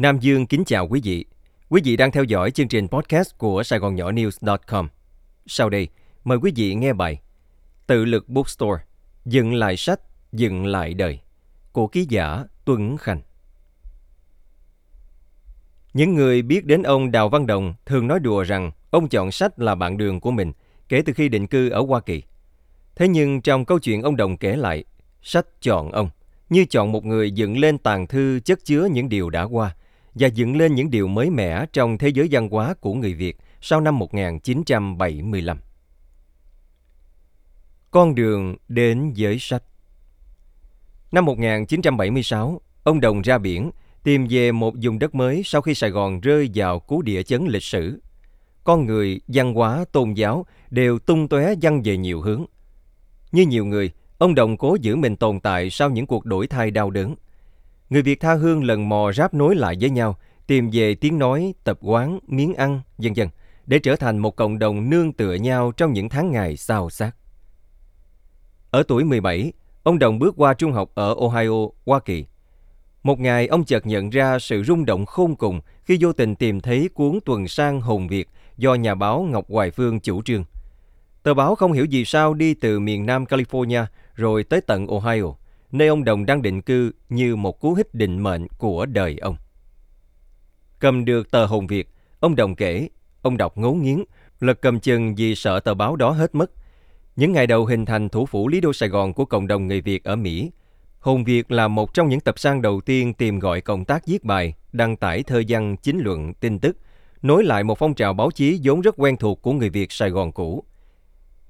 Nam Dương kính chào quý vị. Quý vị đang theo dõi chương trình podcast của Sài Gòn Nhỏ News.com. Sau đây, mời quý vị nghe bài Tự lực Bookstore, dựng lại sách, dựng lại đời của ký giả Tuấn Khanh. Những người biết đến ông Đào Văn Đồng thường nói đùa rằng ông chọn sách là bạn đường của mình kể từ khi định cư ở Hoa Kỳ. Thế nhưng trong câu chuyện ông Đồng kể lại, sách chọn ông như chọn một người dựng lên tàn thư chất chứa những điều đã qua và dựng lên những điều mới mẻ trong thế giới văn hóa của người Việt sau năm 1975. Con đường đến giới sách Năm 1976, ông Đồng ra biển tìm về một vùng đất mới sau khi Sài Gòn rơi vào cú địa chấn lịch sử. Con người, văn hóa, tôn giáo đều tung tóe văng về nhiều hướng. Như nhiều người, ông Đồng cố giữ mình tồn tại sau những cuộc đổi thay đau đớn. Người Việt tha hương lần mò ráp nối lại với nhau, tìm về tiếng nói, tập quán, miếng ăn, vân vân để trở thành một cộng đồng nương tựa nhau trong những tháng ngày sao xác. Ở tuổi 17, ông Đồng bước qua trung học ở Ohio, Hoa Kỳ. Một ngày, ông chợt nhận ra sự rung động khôn cùng khi vô tình tìm thấy cuốn tuần sang Hồn Việt do nhà báo Ngọc Hoài Phương chủ trương. Tờ báo không hiểu gì sao đi từ miền Nam California rồi tới tận Ohio, nơi ông Đồng đang định cư như một cú hích định mệnh của đời ông. Cầm được tờ Hồn Việt, ông Đồng kể, ông đọc ngấu nghiến, lật cầm chừng vì sợ tờ báo đó hết mất. Những ngày đầu hình thành thủ phủ Lý Đô Sài Gòn của cộng đồng người Việt ở Mỹ, Hồn Việt là một trong những tập san đầu tiên tìm gọi công tác viết bài, đăng tải thơ văn, chính luận, tin tức, nối lại một phong trào báo chí vốn rất quen thuộc của người Việt Sài Gòn cũ.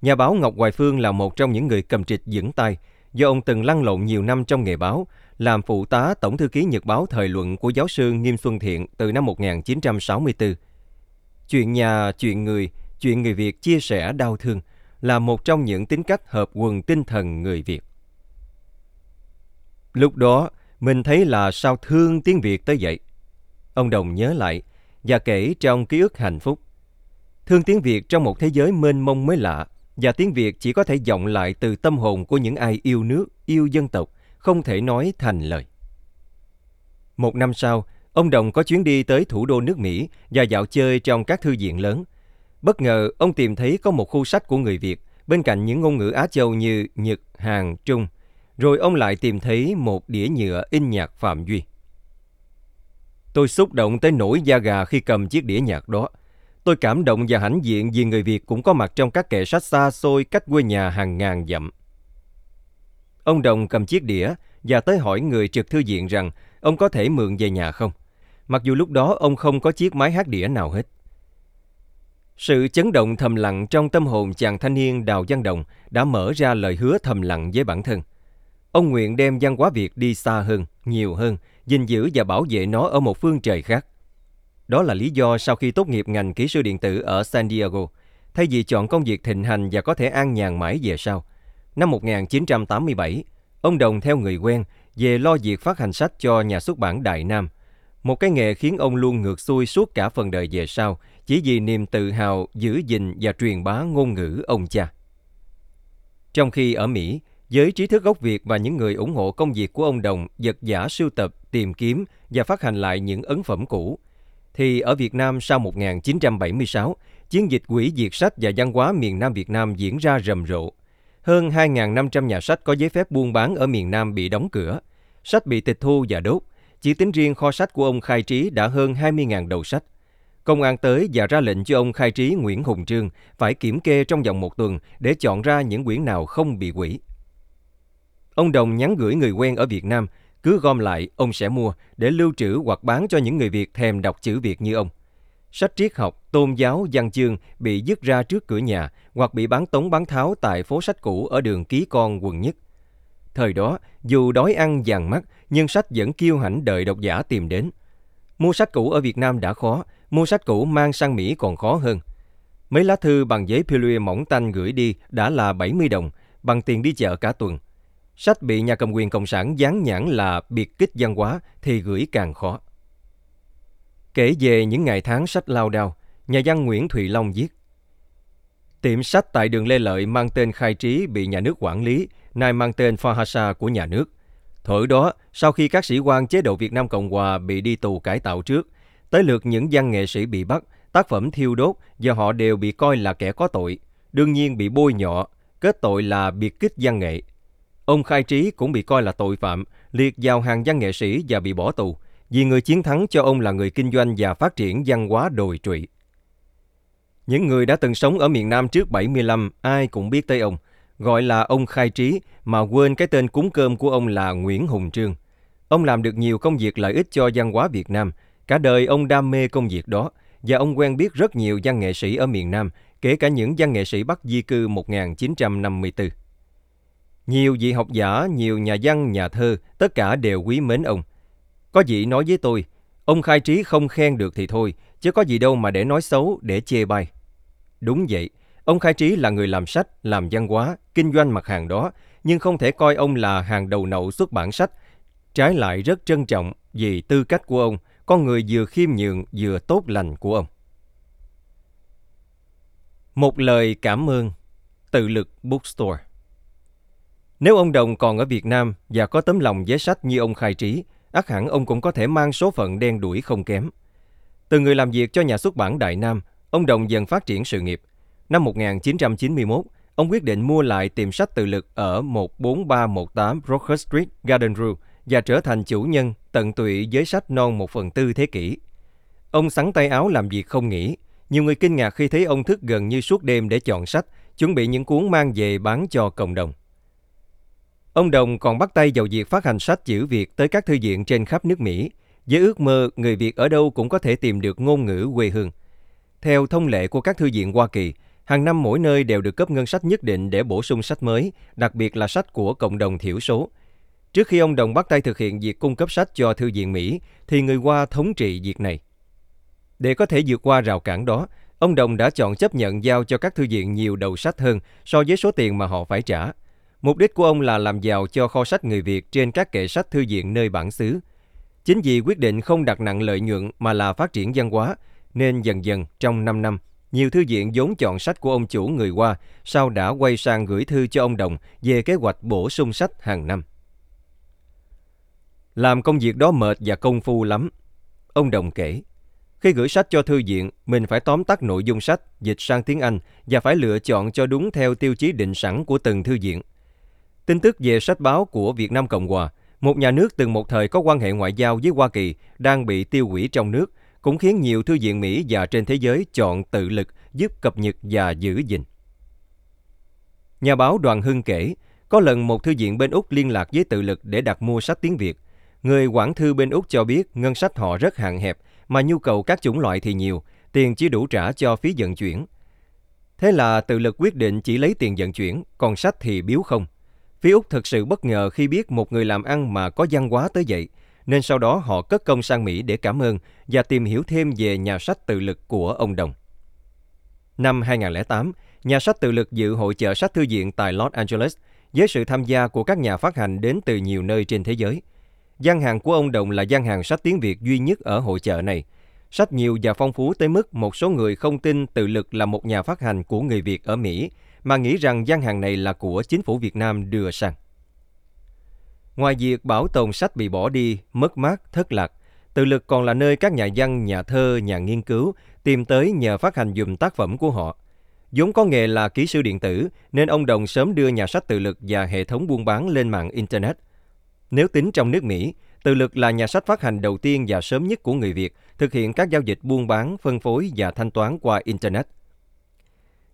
Nhà báo Ngọc Hoài Phương là một trong những người cầm trịch vững tay, do ông từng lăn lộn nhiều năm trong nghề báo, làm phụ tá tổng thư ký nhật báo thời luận của giáo sư Nghiêm Xuân Thiện từ năm 1964. Chuyện nhà, chuyện người, chuyện người Việt chia sẻ đau thương là một trong những tính cách hợp quần tinh thần người Việt. Lúc đó, mình thấy là sao thương tiếng Việt tới vậy. Ông Đồng nhớ lại và kể trong ký ức hạnh phúc. Thương tiếng Việt trong một thế giới mênh mông mới lạ và tiếng Việt chỉ có thể vọng lại từ tâm hồn của những ai yêu nước, yêu dân tộc, không thể nói thành lời. Một năm sau, ông Đồng có chuyến đi tới thủ đô nước Mỹ và dạo chơi trong các thư viện lớn. Bất ngờ, ông tìm thấy có một khu sách của người Việt bên cạnh những ngôn ngữ Á Châu như Nhật, Hàn, Trung. Rồi ông lại tìm thấy một đĩa nhựa in nhạc Phạm Duy. Tôi xúc động tới nỗi da gà khi cầm chiếc đĩa nhạc đó. Tôi cảm động và hãnh diện vì người Việt cũng có mặt trong các kệ sách xa xôi cách quê nhà hàng ngàn dặm. Ông Đồng cầm chiếc đĩa và tới hỏi người trực thư viện rằng ông có thể mượn về nhà không, mặc dù lúc đó ông không có chiếc máy hát đĩa nào hết. Sự chấn động thầm lặng trong tâm hồn chàng thanh niên Đào Văn Đồng đã mở ra lời hứa thầm lặng với bản thân. Ông nguyện đem văn hóa Việt đi xa hơn, nhiều hơn, gìn giữ và bảo vệ nó ở một phương trời khác. Đó là lý do sau khi tốt nghiệp ngành kỹ sư điện tử ở San Diego, thay vì chọn công việc thịnh hành và có thể an nhàn mãi về sau, năm 1987, ông Đồng theo người quen về lo việc phát hành sách cho nhà xuất bản Đại Nam, một cái nghề khiến ông luôn ngược xuôi suốt cả phần đời về sau, chỉ vì niềm tự hào giữ gìn và truyền bá ngôn ngữ ông cha. Trong khi ở Mỹ, giới trí thức gốc Việt và những người ủng hộ công việc của ông Đồng giật giả sưu tập, tìm kiếm và phát hành lại những ấn phẩm cũ, thì ở Việt Nam sau 1976, chiến dịch quỷ diệt sách và văn hóa miền Nam Việt Nam diễn ra rầm rộ. Hơn 2.500 nhà sách có giấy phép buôn bán ở miền Nam bị đóng cửa. Sách bị tịch thu và đốt. Chỉ tính riêng kho sách của ông Khai Trí đã hơn 20.000 đầu sách. Công an tới và ra lệnh cho ông Khai Trí Nguyễn Hùng Trương phải kiểm kê trong vòng một tuần để chọn ra những quyển nào không bị quỷ. Ông Đồng nhắn gửi người quen ở Việt Nam, cứ gom lại ông sẽ mua để lưu trữ hoặc bán cho những người Việt thèm đọc chữ Việt như ông. Sách triết học, tôn giáo, văn chương bị dứt ra trước cửa nhà hoặc bị bán tống bán tháo tại phố sách cũ ở đường Ký Con, quận Nhất. Thời đó, dù đói ăn vàng mắt, nhưng sách vẫn kiêu hãnh đợi độc giả tìm đến. Mua sách cũ ở Việt Nam đã khó, mua sách cũ mang sang Mỹ còn khó hơn. Mấy lá thư bằng giấy pilue mỏng tanh gửi đi đã là 70 đồng, bằng tiền đi chợ cả tuần. Sách bị nhà cầm quyền Cộng sản dán nhãn là biệt kích văn hóa thì gửi càng khó. Kể về những ngày tháng sách lao đao, nhà văn Nguyễn Thụy Long viết Tiệm sách tại đường Lê Lợi mang tên Khai Trí bị nhà nước quản lý, nay mang tên Fahasa của nhà nước. Thổi đó, sau khi các sĩ quan chế độ Việt Nam Cộng Hòa bị đi tù cải tạo trước, tới lượt những văn nghệ sĩ bị bắt, tác phẩm thiêu đốt do họ đều bị coi là kẻ có tội, đương nhiên bị bôi nhọ, kết tội là biệt kích văn nghệ. Ông Khai Trí cũng bị coi là tội phạm, liệt vào hàng văn nghệ sĩ và bị bỏ tù, vì người chiến thắng cho ông là người kinh doanh và phát triển văn hóa đồi trụy. Những người đã từng sống ở miền Nam trước 75, ai cũng biết tới ông, gọi là ông Khai Trí mà quên cái tên cúng cơm của ông là Nguyễn Hùng Trương. Ông làm được nhiều công việc lợi ích cho văn hóa Việt Nam, cả đời ông đam mê công việc đó và ông quen biết rất nhiều văn nghệ sĩ ở miền Nam, kể cả những văn nghệ sĩ Bắc di cư 1954. Nhiều vị học giả, nhiều nhà văn, nhà thơ, tất cả đều quý mến ông. Có vị nói với tôi, ông khai trí không khen được thì thôi, chứ có gì đâu mà để nói xấu, để chê bai. Đúng vậy, ông khai trí là người làm sách, làm văn hóa, kinh doanh mặt hàng đó, nhưng không thể coi ông là hàng đầu nậu xuất bản sách. Trái lại rất trân trọng vì tư cách của ông, con người vừa khiêm nhường vừa tốt lành của ông. Một lời cảm ơn Tự lực Bookstore nếu ông Đồng còn ở Việt Nam và có tấm lòng giấy sách như ông khai trí, ắt hẳn ông cũng có thể mang số phận đen đuổi không kém. Từ người làm việc cho nhà xuất bản Đại Nam, ông Đồng dần phát triển sự nghiệp. Năm 1991, ông quyết định mua lại tiệm sách tự lực ở 14318 Broker Street, Garden Rue và trở thành chủ nhân tận tụy giới sách non một phần tư thế kỷ. Ông sắn tay áo làm việc không nghỉ. Nhiều người kinh ngạc khi thấy ông thức gần như suốt đêm để chọn sách, chuẩn bị những cuốn mang về bán cho cộng đồng. Ông Đồng còn bắt tay vào việc phát hành sách chữ Việt tới các thư viện trên khắp nước Mỹ, với ước mơ người Việt ở đâu cũng có thể tìm được ngôn ngữ quê hương. Theo thông lệ của các thư viện Hoa Kỳ, hàng năm mỗi nơi đều được cấp ngân sách nhất định để bổ sung sách mới, đặc biệt là sách của cộng đồng thiểu số. Trước khi ông Đồng bắt tay thực hiện việc cung cấp sách cho thư viện Mỹ, thì người Hoa thống trị việc này. Để có thể vượt qua rào cản đó, ông Đồng đã chọn chấp nhận giao cho các thư viện nhiều đầu sách hơn so với số tiền mà họ phải trả. Mục đích của ông là làm giàu cho kho sách người Việt trên các kệ sách thư viện nơi bản xứ. Chính vì quyết định không đặt nặng lợi nhuận mà là phát triển văn hóa, nên dần dần trong 5 năm, nhiều thư viện vốn chọn sách của ông chủ người Hoa sau đã quay sang gửi thư cho ông Đồng về kế hoạch bổ sung sách hàng năm. Làm công việc đó mệt và công phu lắm. Ông Đồng kể, khi gửi sách cho thư viện, mình phải tóm tắt nội dung sách, dịch sang tiếng Anh và phải lựa chọn cho đúng theo tiêu chí định sẵn của từng thư viện. Tin tức về sách báo của Việt Nam Cộng Hòa, một nhà nước từng một thời có quan hệ ngoại giao với Hoa Kỳ đang bị tiêu hủy trong nước, cũng khiến nhiều thư viện Mỹ và trên thế giới chọn tự lực giúp cập nhật và giữ gìn. Nhà báo Đoàn Hưng kể, có lần một thư viện bên Úc liên lạc với tự lực để đặt mua sách tiếng Việt. Người quản thư bên Úc cho biết ngân sách họ rất hạn hẹp, mà nhu cầu các chủng loại thì nhiều, tiền chỉ đủ trả cho phí vận chuyển. Thế là tự lực quyết định chỉ lấy tiền vận chuyển, còn sách thì biếu không. Phía Úc thực sự bất ngờ khi biết một người làm ăn mà có văn hóa tới vậy, nên sau đó họ cất công sang Mỹ để cảm ơn và tìm hiểu thêm về nhà sách tự lực của ông Đồng. Năm 2008, nhà sách tự lực dự hội chợ sách thư viện tại Los Angeles với sự tham gia của các nhà phát hành đến từ nhiều nơi trên thế giới. Gian hàng của ông Đồng là gian hàng sách tiếng Việt duy nhất ở hội chợ này. Sách nhiều và phong phú tới mức một số người không tin tự lực là một nhà phát hành của người Việt ở Mỹ, mà nghĩ rằng gian hàng này là của chính phủ Việt Nam đưa sang. Ngoài việc bảo tồn sách bị bỏ đi, mất mát, thất lạc, tự lực còn là nơi các nhà văn, nhà thơ, nhà nghiên cứu tìm tới nhờ phát hành dùm tác phẩm của họ. vốn có nghề là kỹ sư điện tử, nên ông Đồng sớm đưa nhà sách tự lực và hệ thống buôn bán lên mạng Internet. Nếu tính trong nước Mỹ, tự lực là nhà sách phát hành đầu tiên và sớm nhất của người Việt thực hiện các giao dịch buôn bán, phân phối và thanh toán qua Internet.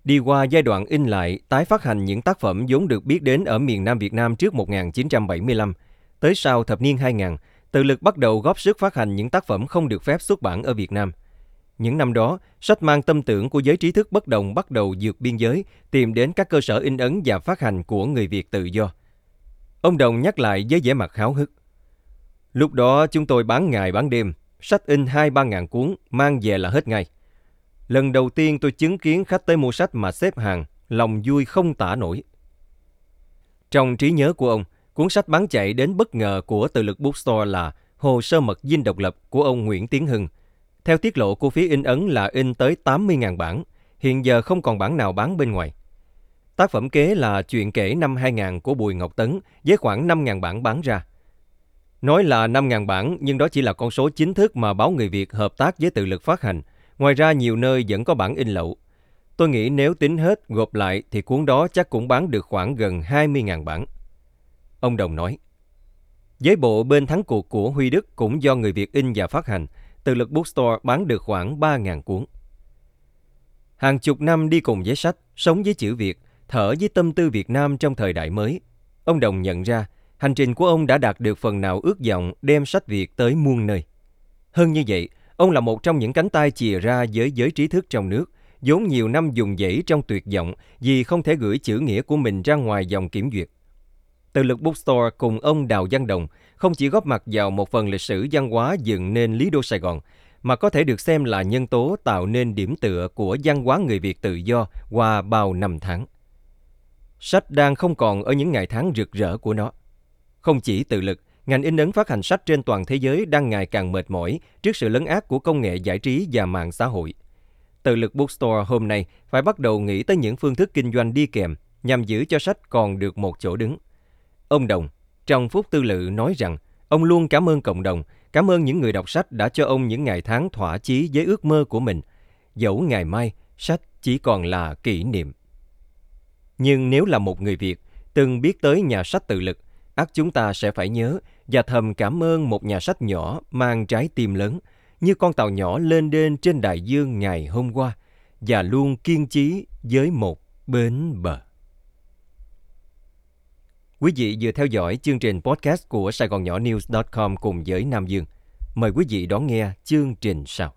Đi qua giai đoạn in lại, tái phát hành những tác phẩm vốn được biết đến ở miền Nam Việt Nam trước 1975. Tới sau thập niên 2000, tự lực bắt đầu góp sức phát hành những tác phẩm không được phép xuất bản ở Việt Nam. Những năm đó, sách mang tâm tưởng của giới trí thức bất đồng bắt đầu vượt biên giới, tìm đến các cơ sở in ấn và phát hành của người Việt tự do. Ông Đồng nhắc lại với vẻ mặt háo hức. Lúc đó chúng tôi bán ngày bán đêm, sách in 2-3 ngàn cuốn, mang về là hết ngay. Lần đầu tiên tôi chứng kiến khách tới mua sách mà xếp hàng, lòng vui không tả nổi. Trong trí nhớ của ông, cuốn sách bán chạy đến bất ngờ của tự lực bookstore là Hồ sơ mật dinh độc lập của ông Nguyễn Tiến Hưng. Theo tiết lộ của phía in ấn là in tới 80.000 bản, hiện giờ không còn bản nào bán bên ngoài. Tác phẩm kế là Chuyện kể năm 2000 của Bùi Ngọc Tấn với khoảng 5.000 bản bán ra. Nói là 5.000 bản, nhưng đó chỉ là con số chính thức mà báo Người Việt hợp tác với tự lực phát hành. Ngoài ra, nhiều nơi vẫn có bản in lậu. Tôi nghĩ nếu tính hết, gộp lại thì cuốn đó chắc cũng bán được khoảng gần 20.000 bản. Ông Đồng nói, Giấy bộ bên thắng cuộc của Huy Đức cũng do người Việt in và phát hành, từ lực bookstore bán được khoảng 3.000 cuốn. Hàng chục năm đi cùng với sách, sống với chữ Việt, thở với tâm tư Việt Nam trong thời đại mới. Ông Đồng nhận ra, hành trình của ông đã đạt được phần nào ước vọng đem sách Việt tới muôn nơi. Hơn như vậy, ông là một trong những cánh tay chìa ra với giới trí thức trong nước, vốn nhiều năm dùng dãy trong tuyệt vọng vì không thể gửi chữ nghĩa của mình ra ngoài dòng kiểm duyệt. Từ lực bookstore cùng ông Đào Văn Đồng không chỉ góp mặt vào một phần lịch sử văn hóa dựng nên Lý Đô Sài Gòn, mà có thể được xem là nhân tố tạo nên điểm tựa của văn hóa người Việt tự do qua bao năm tháng. Sách đang không còn ở những ngày tháng rực rỡ của nó. Không chỉ tự lực, ngành in ấn phát hành sách trên toàn thế giới đang ngày càng mệt mỏi trước sự lấn át của công nghệ giải trí và mạng xã hội. Tự lực bookstore hôm nay phải bắt đầu nghĩ tới những phương thức kinh doanh đi kèm nhằm giữ cho sách còn được một chỗ đứng. Ông Đồng, trong phút tư lự nói rằng ông luôn cảm ơn cộng đồng, cảm ơn những người đọc sách đã cho ông những ngày tháng thỏa chí với ước mơ của mình. Dẫu ngày mai, sách chỉ còn là kỷ niệm. Nhưng nếu là một người Việt từng biết tới nhà sách tự lực, ắt chúng ta sẽ phải nhớ và thầm cảm ơn một nhà sách nhỏ mang trái tim lớn, như con tàu nhỏ lên đên trên đại dương ngày hôm qua, và luôn kiên trí với một bến bờ. Quý vị vừa theo dõi chương trình podcast của Sài Gòn Nhỏ News.com cùng với Nam Dương. Mời quý vị đón nghe chương trình sau.